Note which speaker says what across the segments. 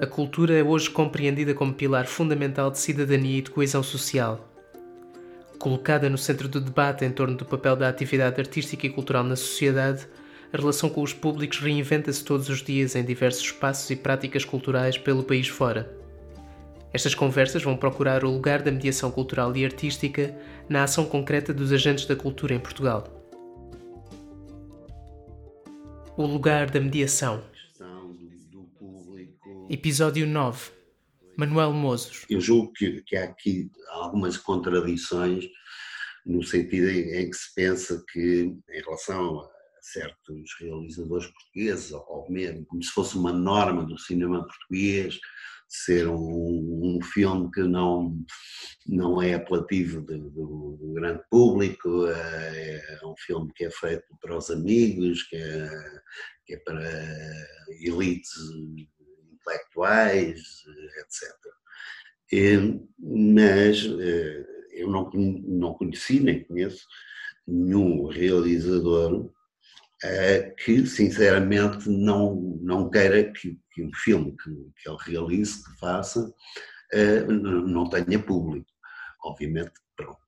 Speaker 1: A cultura é hoje compreendida como pilar fundamental de cidadania e de coesão social. Colocada no centro do debate em torno do papel da atividade artística e cultural na sociedade, a relação com os públicos reinventa-se todos os dias em diversos espaços e práticas culturais pelo país fora. Estas conversas vão procurar o lugar da mediação cultural e artística na ação concreta dos agentes da cultura em Portugal. O lugar da mediação. Episódio 9. Manuel Mozos.
Speaker 2: Eu julgo que, que há aqui algumas contradições no sentido em que se pensa que, em relação a certos realizadores portugueses, ou mesmo como se fosse uma norma do cinema português, ser um, um filme que não, não é apelativo do, do, do, grande público, é, é, um filme que é feito para os amigos, que é, que é para elites intelectuais, etc. E, mas eh, eu não, não conheci nem conheço nenhum realizador uh, que, sinceramente, não, não queira que, que um filme que, que ele realize, que faça, uh, não tenha público. Obviamente, pronto,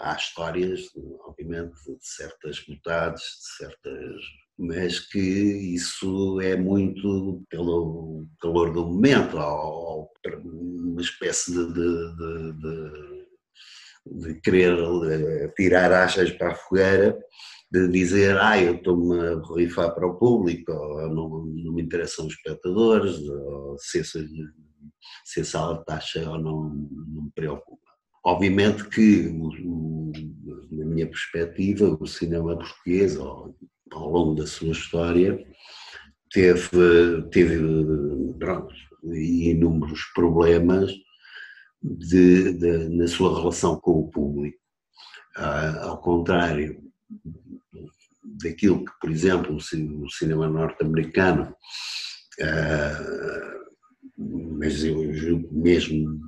Speaker 2: há histórias, obviamente, de certas metades, de certas mas que isso é muito pelo calor do momento, ou, uma espécie de, de, de, de, querer eh, tirar achas para a fogueira, de dizer, ah, eu estou-me a rifar para o público, ou não, não me interessam os espectadores, ou se, se, a sala está cheia ou não, não me preocupa. Obviamente que, na minha perspectiva, o cinema português, ou ao longo da sua história, teve, teve inúmeros problemas de, de, na sua relação com o público. Ah, ao contrário daquilo que, por exemplo, o cinema norte-americano ah, mas eu julgo mesmo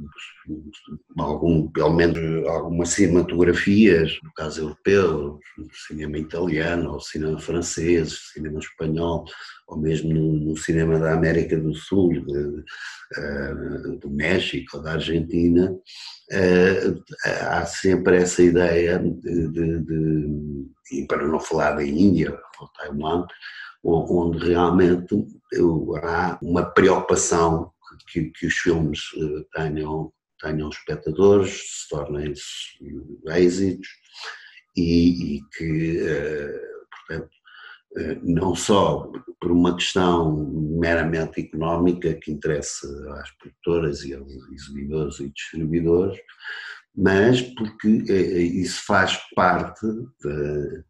Speaker 2: algum, pelo menos algumas cinematografias, no caso europeu, cinema italiano, ou cinema francês, cinema espanhol, ou mesmo no, no cinema da América do Sul, de, uh, do México, da Argentina, uh, há sempre essa ideia de, de, de, e para não falar da Índia ou Taiwan, onde realmente há uma preocupação que, que os filmes eh, tenham, tenham espectadores, se tornem êxitos e, e que, eh, portanto, eh, não só por uma questão meramente económica que interessa às produtoras e aos exibidores e distribuidores, mas porque isso faz parte da,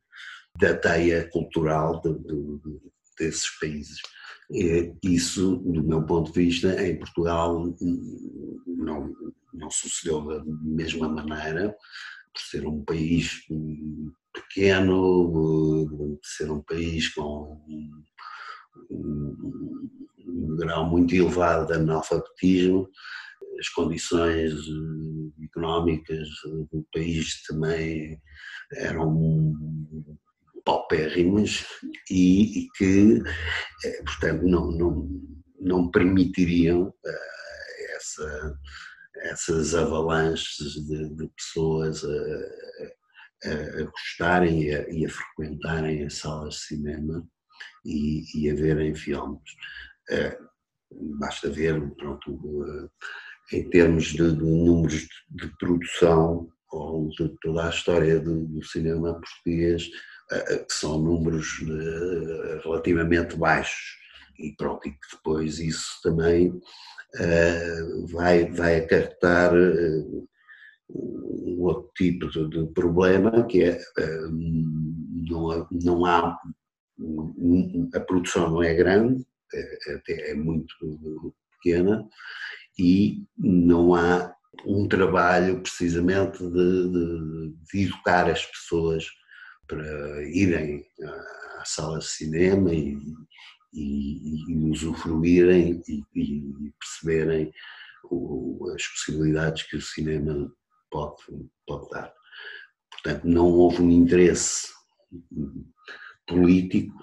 Speaker 2: da teia cultural de, de, desses países. Isso, do meu ponto de vista, em Portugal não, não sucedeu da mesma maneira, por ser um país pequeno, ser um país com um grau muito elevado de analfabetismo, as condições económicas do país também eram paupérrimas e, e que, eh, portanto, não, não, não permitiriam uh, essa, essas avalanches de, de pessoas a, a, a gostarem e a, e a, frequentarem as salas de cinema e, e a verem filmes. Uh, basta ver, pronto, em termos de, de números de, de, produção ou de toda a história do, do cinema português, que são números eh, relativamente baixos. E pronto, e depois isso também eh, vai, vai acarretar eh, um outro tipo de, de, problema, que é não, não há, a produção não é grande, até é muito pequena, e não há um trabalho precisamente de, de, de educar as pessoas para irem à sala de cinema e, e, e usufruírem e, e perceberem o, as possibilidades que o cinema pode, pode dar. Portanto, não houve um interesse político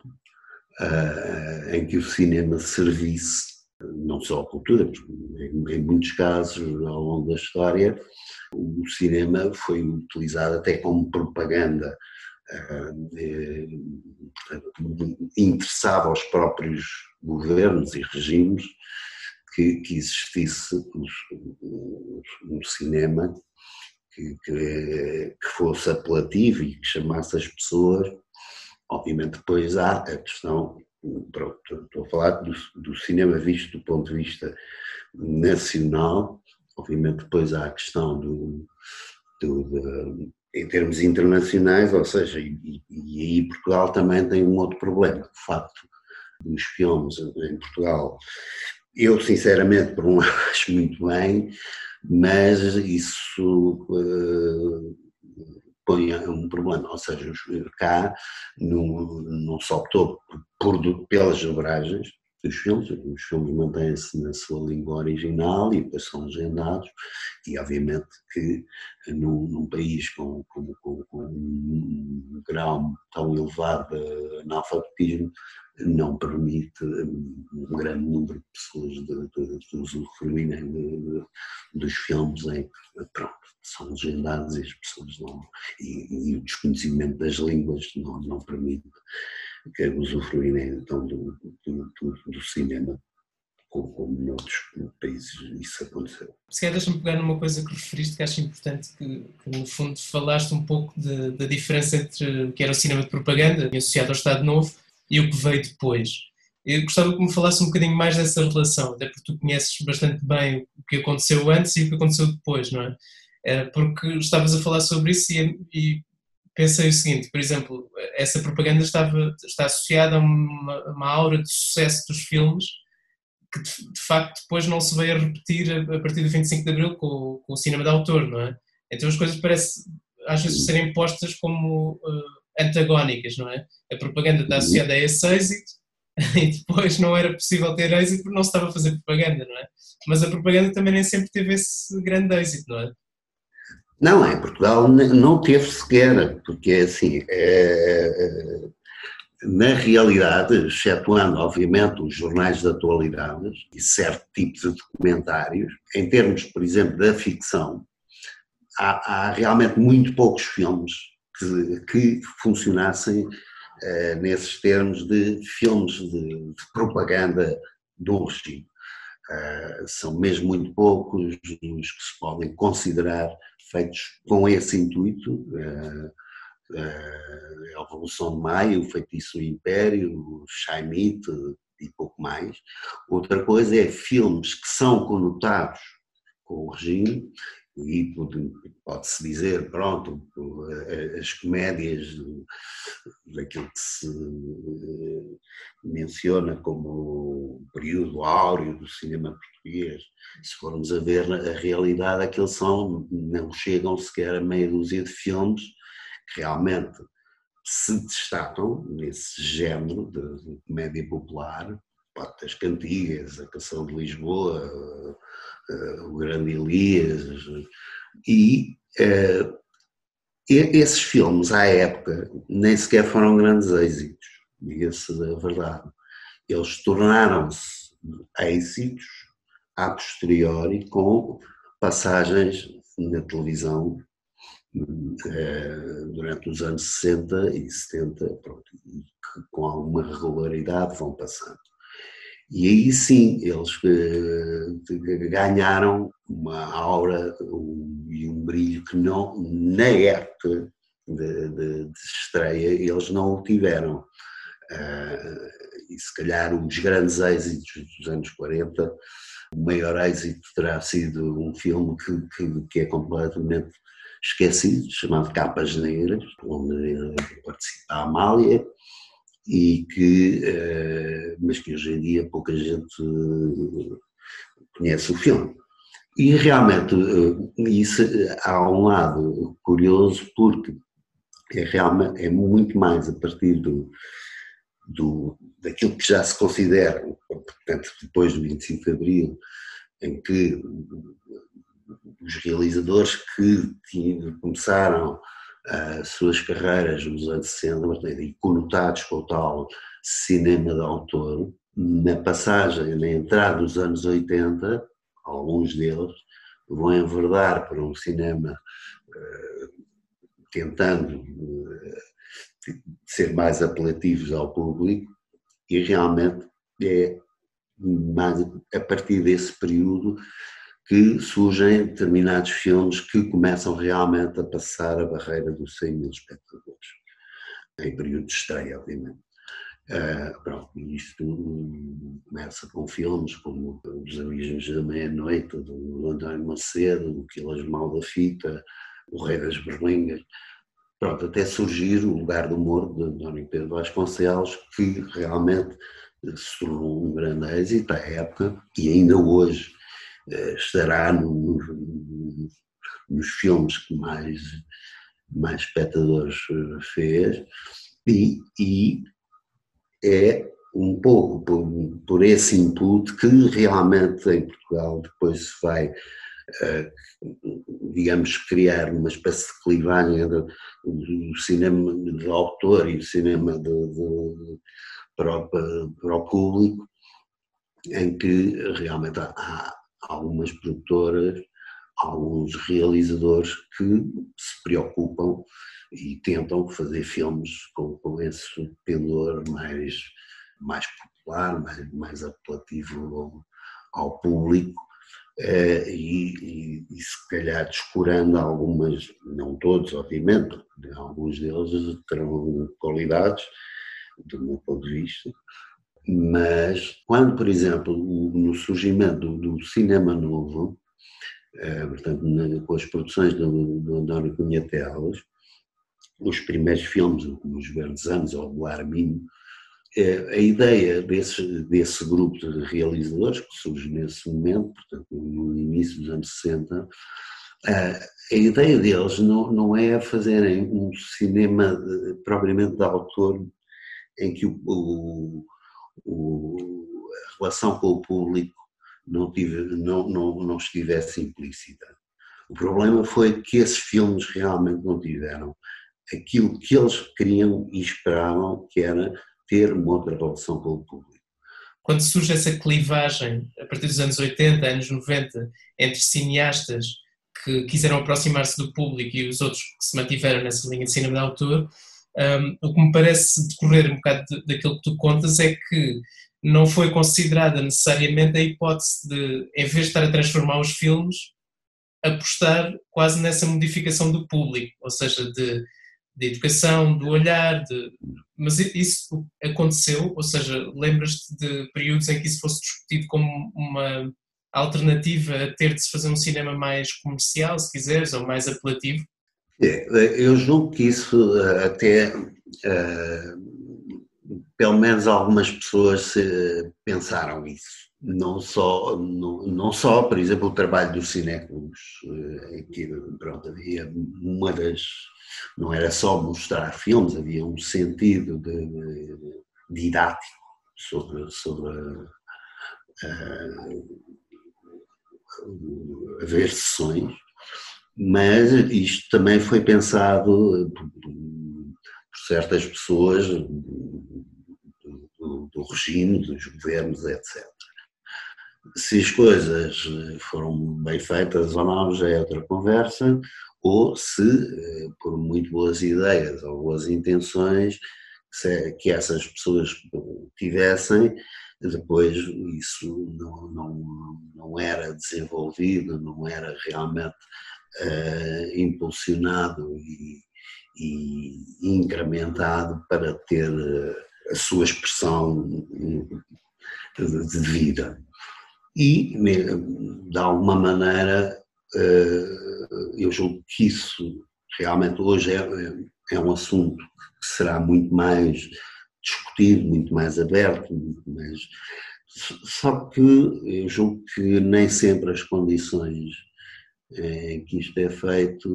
Speaker 2: uh, em que o cinema servisse não só a cultura, em, em muitos casos ao longo da história, o cinema foi utilizado até como propaganda interessava aos próprios governos e regimes que, que existisse um, cinema que, que, que, fosse apelativo e que chamasse as pessoas. Obviamente, depois há a questão, pronto, estou a falar do, do cinema visto do ponto de vista nacional, obviamente, depois há a questão do, do, em termos internacionais, ou seja, e, e, aí Portugal também tem um outro problema, o facto dos filmes em Portugal. Eu, sinceramente, por um lado, acho muito bem, mas isso uh, põe um problema, ou seja, cá não, não só optou por, pelas dobragens, dos filmes. Os filmes mantêm-se na sua língua original e depois são legendados, e obviamente que num, num país com, com, com, com, um grau tão elevado de analfabetismo, não permite um grande número de pessoas de, de usufruírem de, dos filmes em que, pronto, são legendados e as pessoas não. E, e o desconhecimento das línguas não, não permite que usufruírem então do, do, do, do cinema como, como noutros países isso aconteceu.
Speaker 1: Se calhar deixa-me pegar numa coisa que referiste que acho importante, que, que no fundo falaste um pouco da diferença entre o que era o cinema de propaganda, associado ao Estado Novo, e o que veio depois. Eu gostava que me falasse um bocadinho mais dessa relação, até porque tu conheces bastante bem o que aconteceu antes e o que aconteceu depois, não é? é porque estavas a falar sobre isso e, e pensei o seguinte, por exemplo, essa propaganda estava, está associada a uma, uma aura de sucesso dos filmes que de, de, facto depois não se veio a repetir a, a partir do 25 de Abril com, com, o cinema de autor, não é? Então as coisas parecem às vezes serem postas como uh, antagónicas, não é? A propaganda está associada a esse êxito e depois não era possível ter êxito porque não se estava a fazer propaganda, não é? Mas a propaganda também nem sempre teve esse grande êxito, não é?
Speaker 2: Não, em Portugal não teve sequer, porque assim, é, é, na realidade, excetuando obviamente os jornais de atualidades e certo tipo de documentários, em termos, por exemplo, da ficção, há, há realmente muito poucos filmes que, que funcionassem é, nesses termos de filmes de, de propaganda do regime. Uh, são mesmo muito poucos os que se podem considerar feitos com esse intuito. Eh, a Revolução de Maio, o Feitiço do Império, o Chaimite e pouco mais. Outra coisa é filmes que são conotados com o regime e pode-se dizer, pronto, as comédias daquilo que se eh, menciona como o período áureo do cinema português, se formos a ver a realidade, aqueles são, não chegam sequer a meia dúzia de filmes que realmente se destacam nesse género de, comédia popular, Pato das Cantigas, A Canção de Lisboa, O Grande Elias, e uh, esses filmes, à época, nem sequer foram grandes êxitos, diga-se a verdade. Eles tornaram-se êxitos a posteriori com passagens na televisão uh, durante os anos 60 e 70, pronto, e que com alguma regularidade vão passando. E aí sim, eles ganharam uma aura e um brilho que não, na época de, de, de estreia, eles não o tiveram. Uh, e se calhar um dos grandes êxitos dos anos 40, o maior êxito terá sido um filme que, que, que é completamente esquecido, chamado Capas Negras, onde participa a Amália, e que, eh, mas que hoje em dia pouca gente conhece o filme. E realmente eh, isso há um lado curioso porque é realmente é muito mais a partir do, do daquilo que já se considera, portanto, depois do 25 de Abril, em que os realizadores que começaram as suas carreiras nos anos 60 e conotados com o tal cinema de autor, na passagem, na entrada dos anos 80, alguns deles vão enverdar para um cinema uh, tentando uh, ser mais apelativos ao público e realmente é mais a partir desse período que surgem determinados filmes que começam realmente a passar a barreira dos 100 mil espectadores, em período de estreia, obviamente. Uh, pronto, isto começa com filmes como Os Abismos da Meia-Noite, do António Macedo, O Quilas Mal da Fita, O Rei das Berlingas, pronto, até surgir o Lugar do Morro de António Pedro Vasconcelos, que realmente se tornou um grande êxito à época e ainda hoje uh, estará nos, nos filmes que mais, mais espectadores eh, fez. E, e é um pouco por, por, esse input que realmente em Portugal depois se vai, uh, digamos, criar uma espécie de clivagem do, do cinema de autor e o cinema de, de, para, o, para o público, em que realmente há algumas produtoras, alguns realizadores que se preocupam e tentam fazer filmes com, com esse pendor mais, mais popular, mais, mais apelativo ao, ao público eh, e, e, e, se calhar descurando algumas, não todos obviamente, alguns deles terão qualidades do meu ponto de vista, mas quando, por exemplo, no surgimento do, do cinema novo, eh, portanto, com as produções do, do António Cunha Teles, os primeiros filmes, como Os Verdes Anos ou O Arminho, é, a ideia desse, desse grupo de realizadores que surge nesse momento, portanto, no início dos anos 60, a ideia deles não, não é fazerem um cinema de, propriamente de autor em que o, o, o, a relação com o público não, tive, não, não, não estivesse implícita. O problema foi que esses filmes realmente não tiveram aquilo que eles queriam e esperavam, que era ter uma outra relação com o público.
Speaker 1: Quando surge essa clivagem, a partir dos anos 80, anos 90, entre cineastas que quiseram aproximar-se do público e os outros que se mantiveram nessa linha de cinema de autor, um, o que me parece decorrer um bocado daquilo que tu contas é que não foi considerada necessariamente a hipótese de, em vez de estar a transformar os filmes, apostar quase nessa modificação do público, ou seja, de de educação, do olhar, de... mas isso aconteceu, ou seja, lembras-te de períodos em que isso fosse discutido como uma alternativa a ter de se fazer um cinema mais comercial, se quiseres, ou mais apelativo?
Speaker 2: É, eu julgo que isso eh, até, uh, pelo menos algumas pessoas pensaram isso. Não só, não, não só, por exemplo, o trabalho dos cineclubes, em que pronto, havia uma das não era só mostrar filmes, havia um sentido de, de, didático sobre, sobre uh, haver sessões, mas isto também foi pensado por, por certas pessoas do, do, do regime, dos governos, etc. Se as coisas foram bem feitas ou não, já é outra conversa ou se, eh, por muito boas ideias ou boas intenções que essas pessoas tivessem, depois isso não, não, não era desenvolvido, não era realmente uh, impulsionado e, e, incrementado para ter eh, a sua expressão de vida. E, de alguma maneira, uh, eu julgo que isso realmente hoje é, é um assunto que será muito mais discutido, muito mais aberto, muito mais. Só que eu julgo que nem sempre as condições em que isto é feito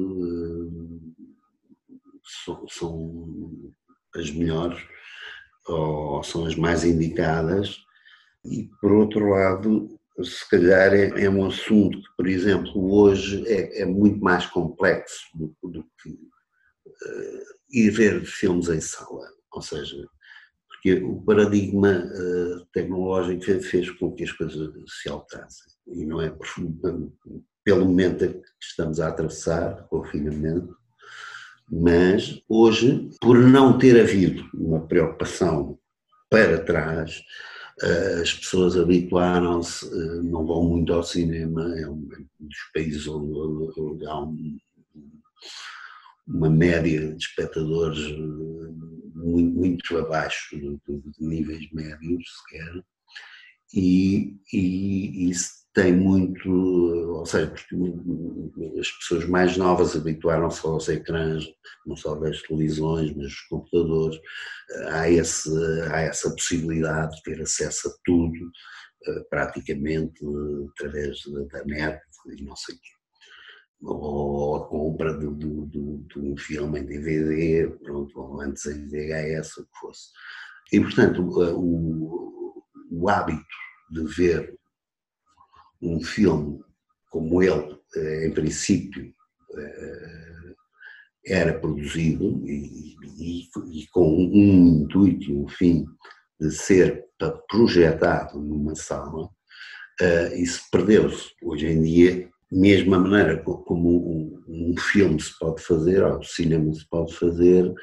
Speaker 2: são, são as melhores ou são as mais indicadas. E por outro lado, se calhar é, é, um assunto que, por exemplo, hoje é, é muito mais complexo do, do que uh, ir ver filmes em sala. Ou seja, porque o paradigma uh, tecnológico fez com que as coisas se alterassem. E não é pelo momento que estamos a atravessar, confinamento, mas hoje, por não ter havido uma preocupação para trás, as pessoas habituaram-se, eh, não vão muito ao cinema, é um dos países onde há um, uma média de espectadores eh, muito, muito abaixo de, de níveis médios sequer, e, e isso tem muito, ou seja, as pessoas mais novas habituaram-se aos ecrãs, não só das televisões, mas dos computadores, há, esse, há essa possibilidade de ter acesso a tudo, eh, praticamente através da net e não sei o quê. Ou a compra de, de, de, de, um filme em DVD, pronto, ou antes em VHS, o que fosse. E, portanto, o, o hábito de ver um filme como ele, eh, em princípio, eh, era produzido e, e, e com um intuito e um fim de ser projetado numa sala, eh, isso perdeu-se. Hoje em dia, mesmo a maneira como um filme se pode fazer, ou o cinema se pode fazer,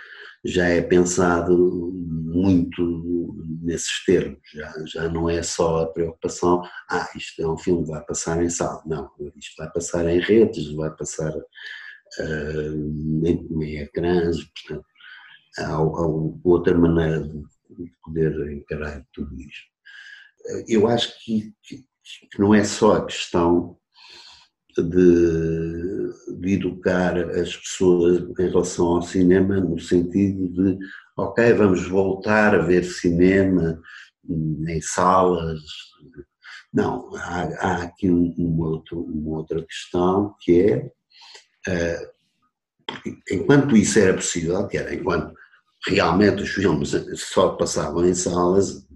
Speaker 2: já é pensado muito nesses termos, já, já não é só a preocupação, ah, isto é um filme vai passar em sala, não, isto vai passar em redes, vai passar uh, em, em ecrãs, portanto, há, há outra maneira de poder encarar tudo isto. Eu acho que, que, que não é só a questão de, de, educar as pessoas em relação ao cinema, no sentido de, ok, vamos voltar a ver cinema em salas. Não, há, há aqui um, um outro, uma outra questão que é, uh, enquanto isso era possível, que era enquanto realmente os filmes só passavam em salas,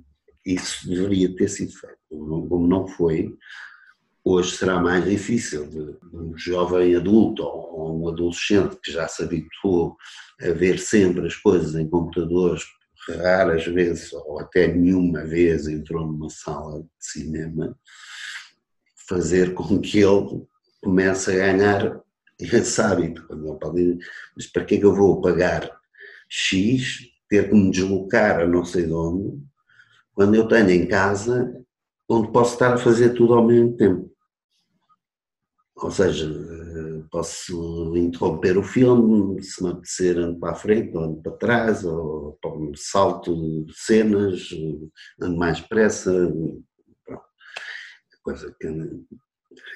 Speaker 2: isso deveria ter sido feito. Como não foi, hoje será mais difícil de um jovem adulto ou um adolescente que já se habituou a ver sempre as coisas em computadores, raras vezes ou até nenhuma vez entrou numa sala de cinema, fazer com que ele comece a ganhar esse hábito. Mas para que é que eu vou pagar X, ter que me deslocar a não sei de onde, quando eu tenho em casa onde posso estar a fazer tudo ao mesmo tempo? Ou seja, posso interromper o filme, se me apetecer ando para a frente, ou ando para trás, ou salto de cenas, ando mais depressa, coisa que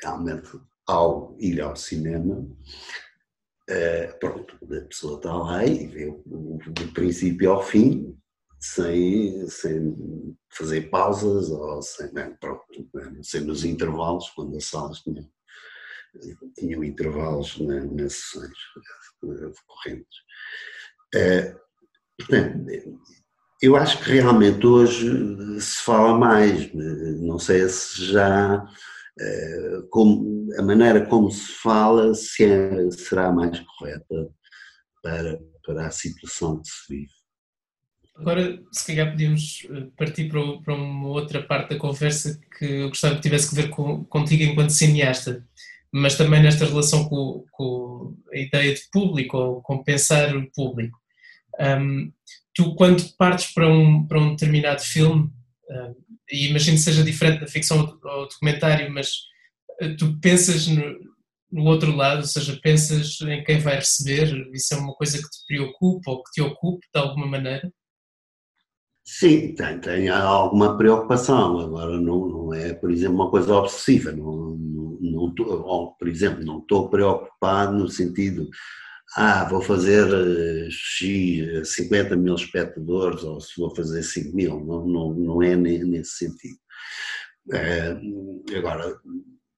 Speaker 2: realmente ao ir ao cinema, eh, pronto, a pessoa está lá e vê do princípio ao fim, sem, sem fazer pausas, ou sem, pronto, sem nos intervalos, quando as salas tinham tinham intervalos na, nas sessões decorrentes. É, portanto, eu acho que realmente hoje se fala mais, não sei se já é, como, a maneira como se fala se é, será mais correta para, para a situação que se vive.
Speaker 1: Agora, se calhar podíamos eh, partir para, para uma outra parte da conversa que eu gostava que tivesse que ver com, contigo enquanto cineasta mas também nesta relação com, com a ideia de público ou com pensar o público. Um, tu, quando partes para um, para um determinado filme, um, e imagino que seja diferente da ficção ou documentário, mas uh, tu pensas no, no, outro lado, ou seja, pensas em quem vai receber, isso é uma coisa que te preocupa ou que te ocupa de alguma maneira?
Speaker 2: Sim, tem, tem alguma preocupação, agora não, não é, por exemplo, uma coisa obsessiva, não, não, não tô, ou, por exemplo, não estou preocupado no sentido, ah, vou fazer eh, X, 50 mil espectadores, ou se vou fazer 5 mil, não, não, não é nesse sentido. É, agora,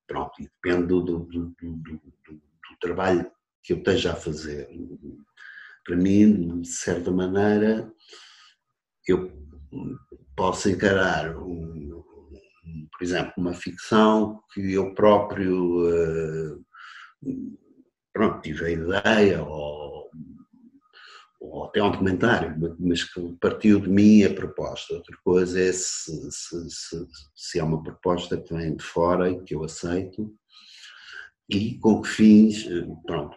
Speaker 2: pronto, depende do, do, do, do, trabalho que eu esteja a fazer. Para mim, de certa maneira, eu posso encarar, um, por exemplo, uma ficção que eu próprio uh, pronto, tive a ideia ou, ou até um documentário, mas que partiu de mim a proposta. Outra coisa é se, se, se, se é uma proposta que vem de fora e que eu aceito e com que fins, pronto,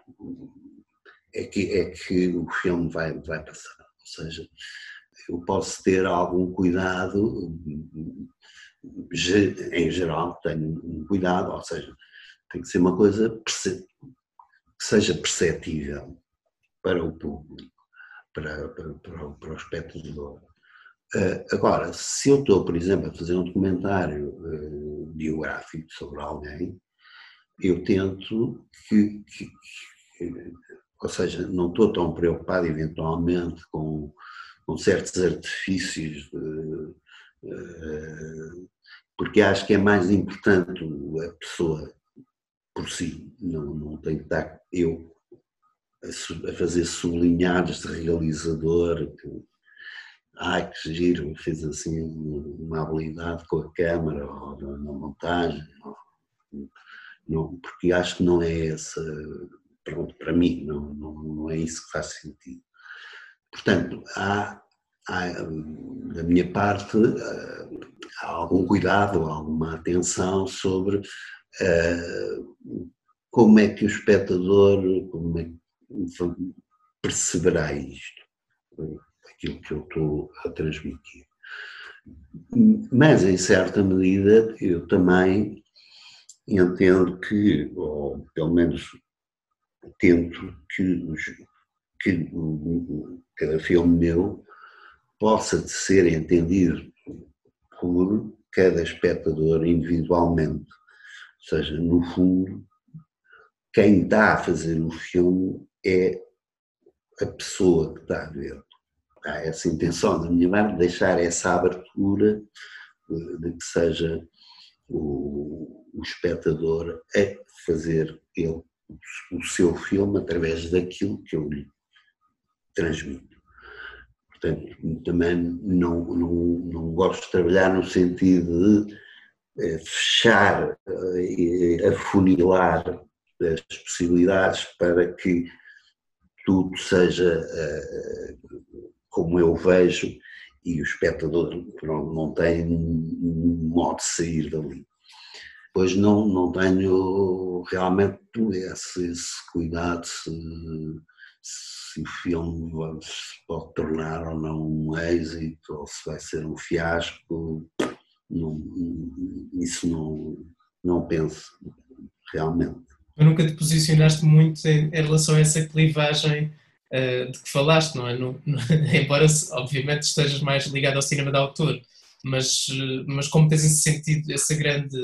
Speaker 2: é que, é que o filme vai, vai passar. Ou seja, eu posso ter algum cuidado, em geral tenho um cuidado, ou seja, tem que ser uma coisa que seja perceptível para o público para, para, para, para o espectador. Uh, agora, se eu estou, por exemplo, a fazer um documentário uh, biográfico sobre alguém, eu tento que, que, que, ou seja, não estou tão preocupado eventualmente com, com certos artifícios, uh, porque acho que é mais importante a pessoa por si, não, não tem que estar eu a, fazer sublinhados de realizador, que, ai que giro, fez assim uma habilidade com a câmara ou na montagem, ou, não, porque acho que não é essa, pronto, para mim, não, não, não é isso que faz sentido. Portanto, há, há da minha parte, há algum cuidado, alguma atenção sobre uh, como é que o espectador, como é, perceberá isto, aquilo que eu estou a transmitir. Mas, em certa medida, eu também entendo que, ou pelo menos tento que, que cada filme meu possa ser entendido por cada espectador individualmente. Ou seja, no fundo, quem está a fazer o filme é a pessoa que está a ver. Há essa intenção da minha parte, deixar essa abertura de que seja o, o espectador a fazer ele o seu filme através daquilo que eu lhe transmito. Portanto, também não, não, não gosto de trabalhar no sentido de eh, fechar, eh, afunilar as possibilidades para que tudo seja uh, como eu vejo e o espectador não, não tem modo de sair dali. Pois não, não tenho realmente esse, esse cuidado se, se o filme se pode tornar ou não um êxito ou se vai ser um fiasco. Não, isso não, não penso realmente
Speaker 1: mas nunca te posicionaste muito em, em relação a essa clivagem uh, de que falaste, não é? Embora, obviamente, estejas mais ligado ao cinema de autor, mas, mas como tens esse sentido, esse grande,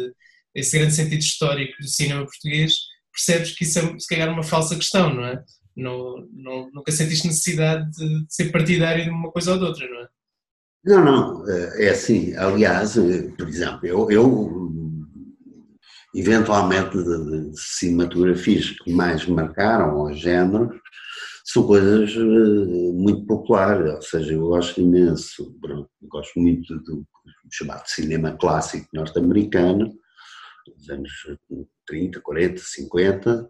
Speaker 1: esse grande sentido histórico do cinema português, percebes que isso é, se calhar, uma falsa questão, não é? Não, não, nunca sentiste necessidade de, ser partidário de uma coisa ou de outra, não é?
Speaker 2: Não, não, eh, é assim, aliás, eh, por exemplo, eu, eu eventualmente de, de cinematografias que mais marcaram ao género, são coisas uh, muito populares, ou seja, eu gosto imenso, pronto, gosto muito do chamado cinema clássico norte-americano, dos anos 30, 40, 50, de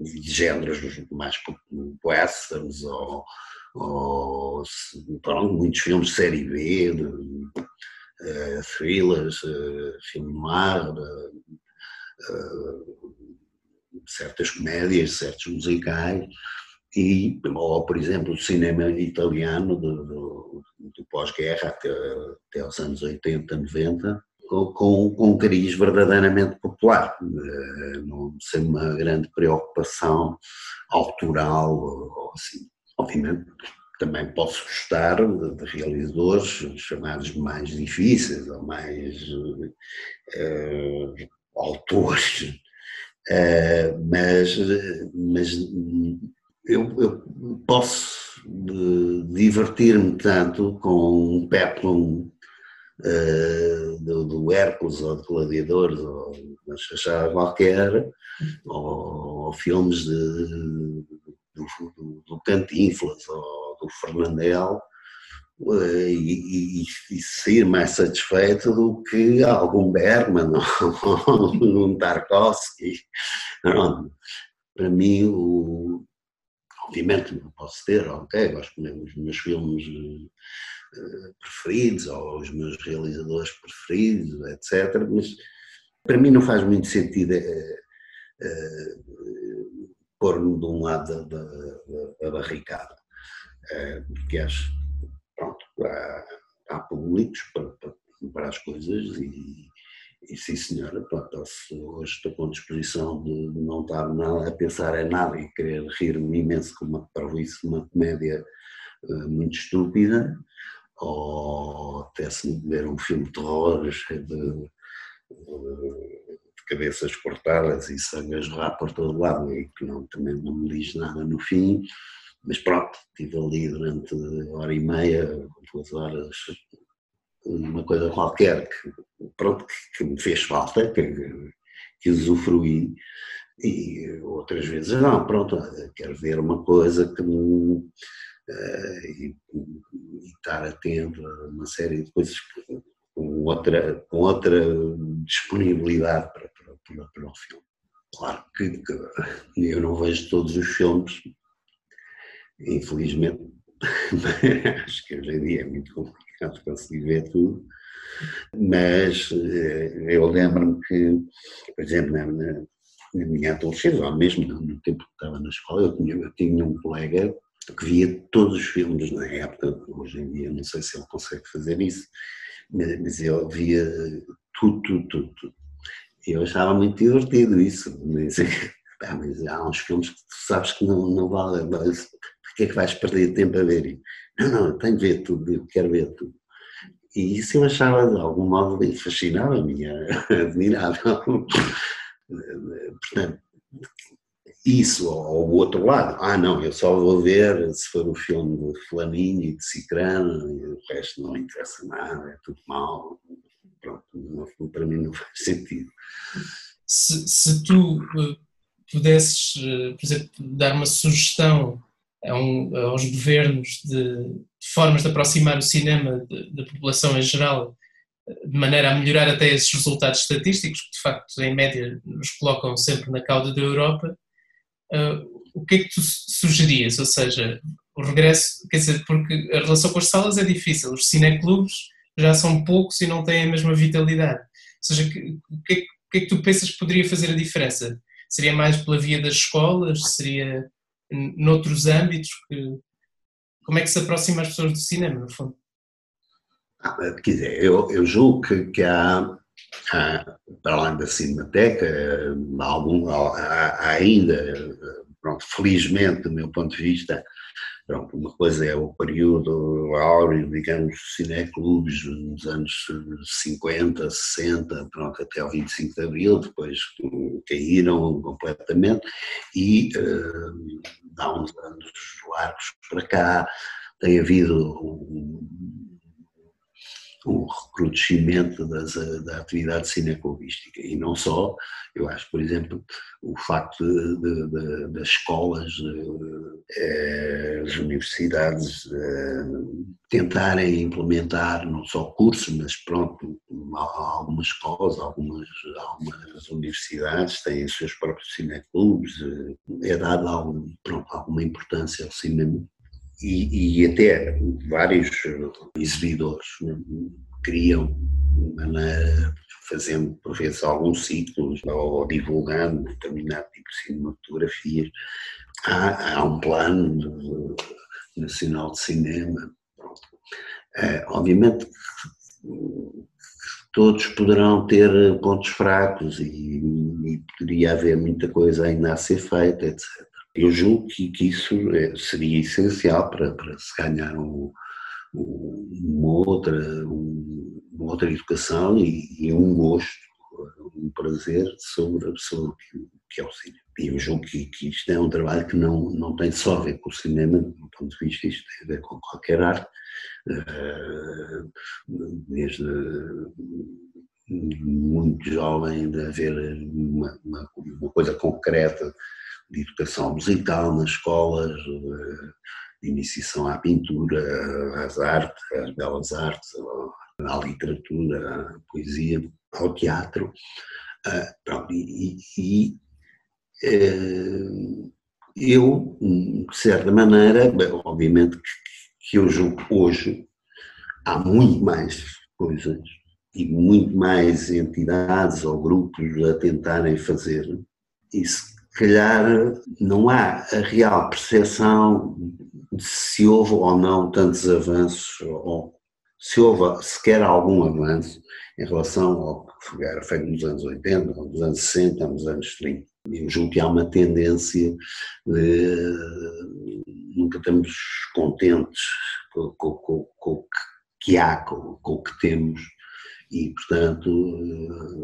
Speaker 2: géneros mais westerns ou, ou pronto, muitos filmes de série B, de, uh, thrillers, uh, filme noir, certas comédias, certos musicais, e, ou por exemplo, o cinema italiano do, do, do pós-guerra até, até aos anos 80, 90, com, com, um cariz verdadeiramente popular, eh, não sem uma grande preocupação autoral ou assim. Obviamente, também posso gostar de, realizadores chamados mais difíceis ou mais uh, autores, uh, mas, mas eu, eu posso divertir-me tanto com um peplum uh, do, do, Hércules ou de Gladiadores ou uma chachada qualquer, ou, ou filmes de, do, do, do Cantinflas ou do Fernandel, eh, e, e, e, sair mais satisfeito do que algum Bergman ou um Tarkovsky. Para mim, o, obviamente não posso ter, ok, gosto mesmo dos meus filmes uh, preferidos ou os meus realizadores preferidos, etc. Mas para mim não faz muito sentido uh, uh, pôr-me de um lado da, da, da barricada, porque acho, pronto, há, há públicos para, para, para as coisas e e sim, senhora, pronto, hoje estou com disposição de não estar nada a pensar em nada e querer rir-me imenso com uma parvoíce, uma comédia uh, muito estúpida, ou até se ver um filme de terror cheio de, de, cabeças cortadas e sangue a jorrar por todo lado e que não, também não me diz nada no fim, mas pronto, estive ali durante hora e meia, duas horas uma coisa qualquer que, pronto, que me fez falta, que, que usufruí, e outras vezes não, pronto, quero ver uma coisa que me, e, e, estar atento a uma série de coisas com outra, com outra disponibilidade para, para, para, para o filme. Claro que, que eu não vejo todos os filmes, infelizmente, acho que hoje em dia é muito complicado conseguir ver tudo, mas eh, eu lembro-me que, por exemplo, na, na minha adolescência, ou mesmo no tempo que estava na escola, eu tinha, eu tinha um colega que via todos os filmes na época, hoje em dia não sei se ele consegue fazer isso, mas ele via tudo, tudo, tudo, tudo. E eu achava muito divertido isso, mas, mas há uns filmes que tu sabes que não, não vale, mas que é que vais perder tempo a ver? Não, não, eu tenho de ver tudo, eu quero ver tudo. E isso eu achava de algum modo fascinava-me, admirável. Portanto, isso, ou o outro lado, ah não, eu só vou ver se for o filme de Flaminho e de Cicrano, e o resto não interessa nada, é tudo mal. Pronto, não, para mim não faz sentido.
Speaker 1: Se, se tu eh, pudesses, eh, por exemplo, dar uma sugestão a um, aos governos de, de, formas de aproximar o cinema da população em geral, de maneira a melhorar até esses resultados estatísticos, que de facto, em média, nos colocam sempre na cauda da Europa. Uh, o que é que tu sugerias? Ou seja, o regresso, quer dizer, porque a relação com as salas é difícil, os cineclubes já são poucos e não têm a mesma vitalidade. Ou seja, o que, é, que é que tu pensas que poderia fazer a diferença? Seria mais pela via das escolas? Seria noutros âmbitos que, como é que se aproxima as pessoas do cinema, no fundo?
Speaker 2: Ah, quer dizer, eu, eu julgo que, que há, para além da Cinemateca, há, algum, ainda, pronto, felizmente, do meu ponto de vista, Pronto, uma coisa é o período áureo, digamos, cineclubes nos anos 50, 60, pronto, até o 25 de Abril, depois caíram completamente e uh, há uns anos largos para cá tem havido um, um recrudescimento das, da atividade cineclubística. E não só, eu acho, por exemplo, o facto de, de, das escolas, eh, as universidades eh, tentarem implementar não só cursos, mas pronto, algumas escolas, algumas, algumas universidades têm os seus próprios cineclubes, eh, é dada algum, pronto, alguma importância ao cinema e, e até vários exibidores criam maneira, fazendo por vezes alguns ciclos ou divulgando determinado tipo de cinematografia. Há, há um plano nacional de cinema. É, obviamente todos poderão ter pontos fracos e, e, poderia haver muita coisa ainda a ser feita, etc. Eu julgo que, que isso é, seria essencial para, para se ganhar um, uma outra, uma outra educação e, e, um gosto, um prazer sobre a pessoa que, que é o cinema. E eu julgo que, que, isto é um trabalho que não, não tem só a ver com o cinema, do ponto de vista, isto tem a ver com qualquer arte, eh, desde muito jovem de haver uma, uma, uma coisa concreta de educação musical nas escolas, de iniciação à pintura, às artes, às belas artes, à literatura, à poesia, ao teatro. Uh, pronto, e, e, uh, eu, de certa maneira, obviamente que eu julgo hoje há muito mais coisas e muito mais entidades ou grupos a tentarem fazer, e se calhar não há a real percepção de se houve ou não tantos avanços, ou se houve sequer algum avanço em relação ao que era feito nos anos 80, nos anos 60, nos anos 30. Eu julgo que há uma tendência de nunca estamos contentes com, o que há, com o que temos e, portanto,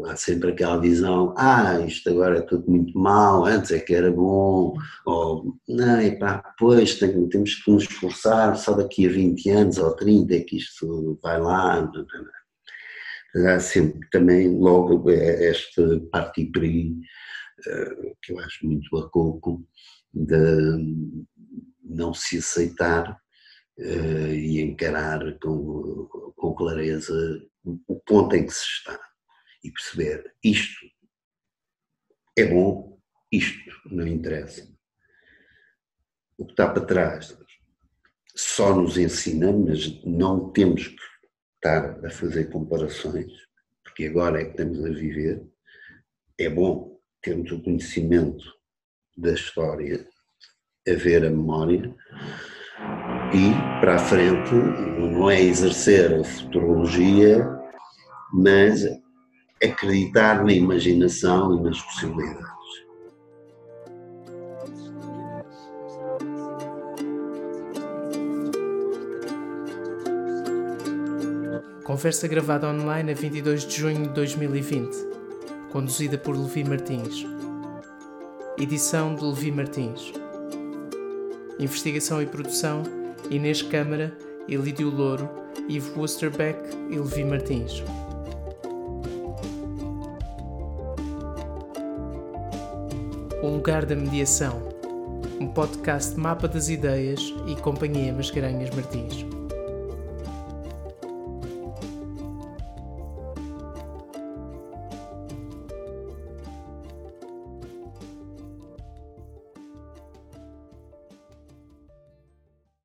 Speaker 2: eh, há sempre aquela visão, ah, isto agora é tudo muito mal, antes é que era bom, ou, não, e pá, pois, tem, temos que nos esforçar, só daqui a 20 anos ou 30 é que isto vai lá. Há sempre também logo esta parte eh, que eu acho muito bacoco, de não se aceitar uh, e encarar com, com clareza o ponto em que se está e perceber isto é bom, isto não interessa. O que está para trás só nos ensina, mas não temos que estar a fazer comparações, porque agora é que estamos a viver. É bom termos o conhecimento da história, haver a memória, e para a frente não é exercer a futurologia, mas acreditar na imaginação e nas possibilidades.
Speaker 1: Conversa gravada online a 22 de junho de 2020, conduzida por Levi Martins. Edição de Levi Martins. Investigação e produção Inês Câmara, Elídio Louro, Ivo Wusterbeck e Levi Martins. Lugar da Mediação, um podcast mapa das ideias e Companhia Mascarenhas Martins.